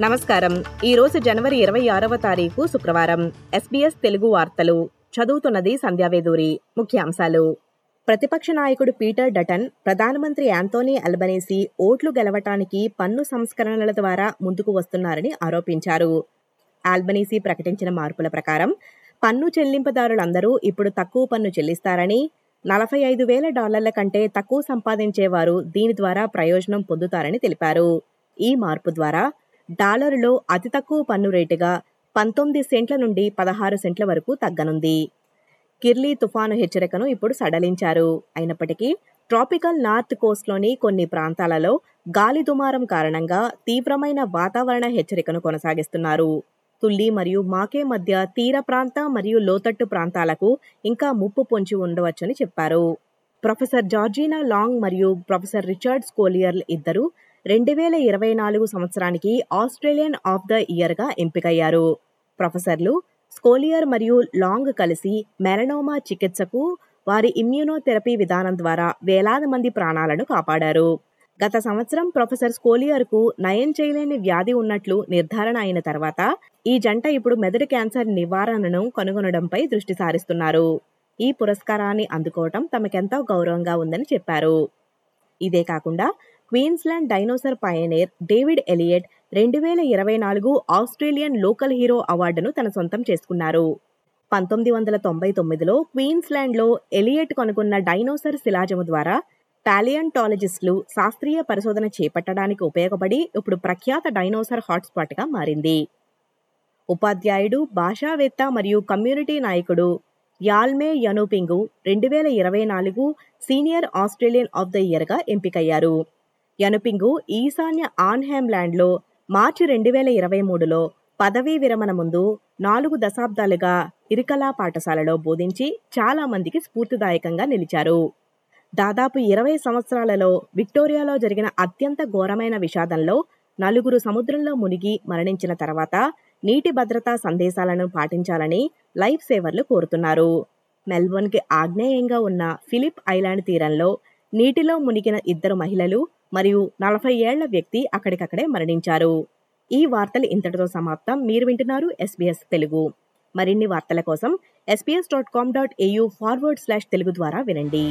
నమస్కారం. ఈ రోజు జనవరి ఇరవై ఆరవ తారీఖు శుక్రవారం. ఎస్బీఎస్ తెలుగు వార్తలు. చదువుతున్నది సంధ్యావేదూరి ముఖ్యాంశాలు. ప్రతిపక్ష నాయకుడు పీటర్ డటన్ ప్రధానమంత్రి యాంతోనీ అల్బనేసి ఓట్లు గెలవటానికి పన్ను సంస్కరణల ద్వారా ముందుకు వస్తున్నారని ఆరోపించారు. ఆల్బనీసీ ప్రకటించిన మార్పుల ప్రకారం పన్ను చెల్లింపుదారులందరూ ఇప్పుడు తక్కువ పన్ను చెల్లిస్తారని నలభై ఐదు వేల డాలర్ల కంటే తక్కువ సంపాదించేవారు దీని ద్వారా ప్రయోజనం పొందుతారని తెలిపారు. ఈ మార్పు ద్వారా డాలరులో అతి తక్కువ పన్ను రేటుగా పంతొమ్మిది సెంట్ల నుండి పదహారు సెంట్ల వరకు తగ్గనుంది. కిర్లీ తుఫాను హెచ్చరికను ఇప్పుడు సడలించారు. అయినప్పటికీ ట్రాపికల్ నార్త్ కోస్ట్లోని కొన్ని ప్రాంతాలలో గాలి దుమారం కారణంగా తీవ్రమైన వాతావరణ హెచ్చరికను కొనసాగిస్తున్నారు. తుల్లి మరియు మాకే మధ్య తీర ప్రాంత మరియు లోతట్టు ప్రాంతాలకు ఇంకా ముప్పు పొంచి ఉండవచ్చని చెప్పారు. ప్రొఫెసర్ జార్జినా లాంగ్ మరియు ప్రొఫెసర్ రిచర్డ్ స్కోలియర్ ఇద్దరు రెండు వేల ఇరవై నాలుగు సంవత్సరానికి ఆస్ట్రేలియన్ ఆఫ్ ద ఇయర్గా ఎంపికయ్యారు. ప్రొఫెసర్లు స్కోలియర్ మరియు లాంగ్ కలిసి మెలనోమా చికిత్సకు వారి ఇమ్యూనోథెరపీ విధానం ద్వారా వేలాది మంది ప్రాణాలను కాపాడారు. గత సంవత్సరం ప్రొఫెసర్ స్కోలియర్కు నయం చేయలేని వ్యాధి ఉన్నట్లు నిర్ధారణ అయిన తర్వాత ఈ జంట ఇప్పుడు మెదడు క్యాన్సర్ నివారణను కనుగొనడంపై దృష్టి సారిస్తున్నారు. ఈ పురస్కారాన్ని అందుకోవటం తమకెంతో గౌరవంగా ఉందని చెప్పారు. ఇదే కాకుండా Queensland dinosaur pioneer David Elliott రెండు వేల ఇరవై నాలుగు ఆస్ట్రేలియన్ లోకల్ హీరో అవార్డును తన సొంతం చేసుకున్నారు. పంతొమ్మిది వందల తొంభై తొమ్మిదిలో క్వీన్స్లాండ్లో ఎలియట్ కనుగొన్న డైనోసర్ శిలాజము ద్వారా ప్యాలియంటాలజిస్టులు శాస్త్రీయ పరిశోధన చేపట్టడానికి ఉపయోగపడి ఇప్పుడు ప్రఖ్యాత డైనోసర్ హాట్స్పాట్గా మారింది. ఉపాధ్యాయుడు భాషావేత్త మరియు కమ్యూనిటీ నాయకుడు యాల్మే యనూపింగు రెండు వేల ఇరవై నాలుగు సీనియర్ ఆస్ట్రేలియన్ ఆఫ్ ద ఇయర్గా ఎంపికయ్యారు. యనుపింగు ఈశాన్య ఆన్హెమ్లాండ్లో మార్చి రెండు వేల ఇరవై మూడులో పదవీ విరమణ ముందు నాలుగు దశాబ్దాలుగా ఇరికలా పాఠశాలలో బోధించి చాలా మందికి స్ఫూర్తిదాయకంగా నిలిచారు. దాదాపు ఇరవై సంవత్సరాలలో విక్టోరియాలో జరిగిన అత్యంత ఘోరమైన విషాదంలో నలుగురు సముద్రంలో మునిగి మరణించిన తర్వాత నీటి భద్రతా సందేశాలను పాటించాలని లైఫ్ సేవర్లు కోరుతున్నారు. మెల్బోర్న్కి ఆగ్నేయంగా ఉన్న ఫిలిప్ ఐలాండ్ తీరంలో నీటిలో మునిగిన ఇద్దరు మహిళలు మరియు నలభై ఏళ్ళ వ్యక్తి అక్కడికక్కడే మరణించారు. ఈ వార్తలు ఇంతటితో సమాప్తం. మీరు వింటున్నారు ఎస్బీఎస్ తెలుగు. మరిన్ని వార్తల కోసం SBS dot com dot AU forward slash Telugu ద్వారా వినండి.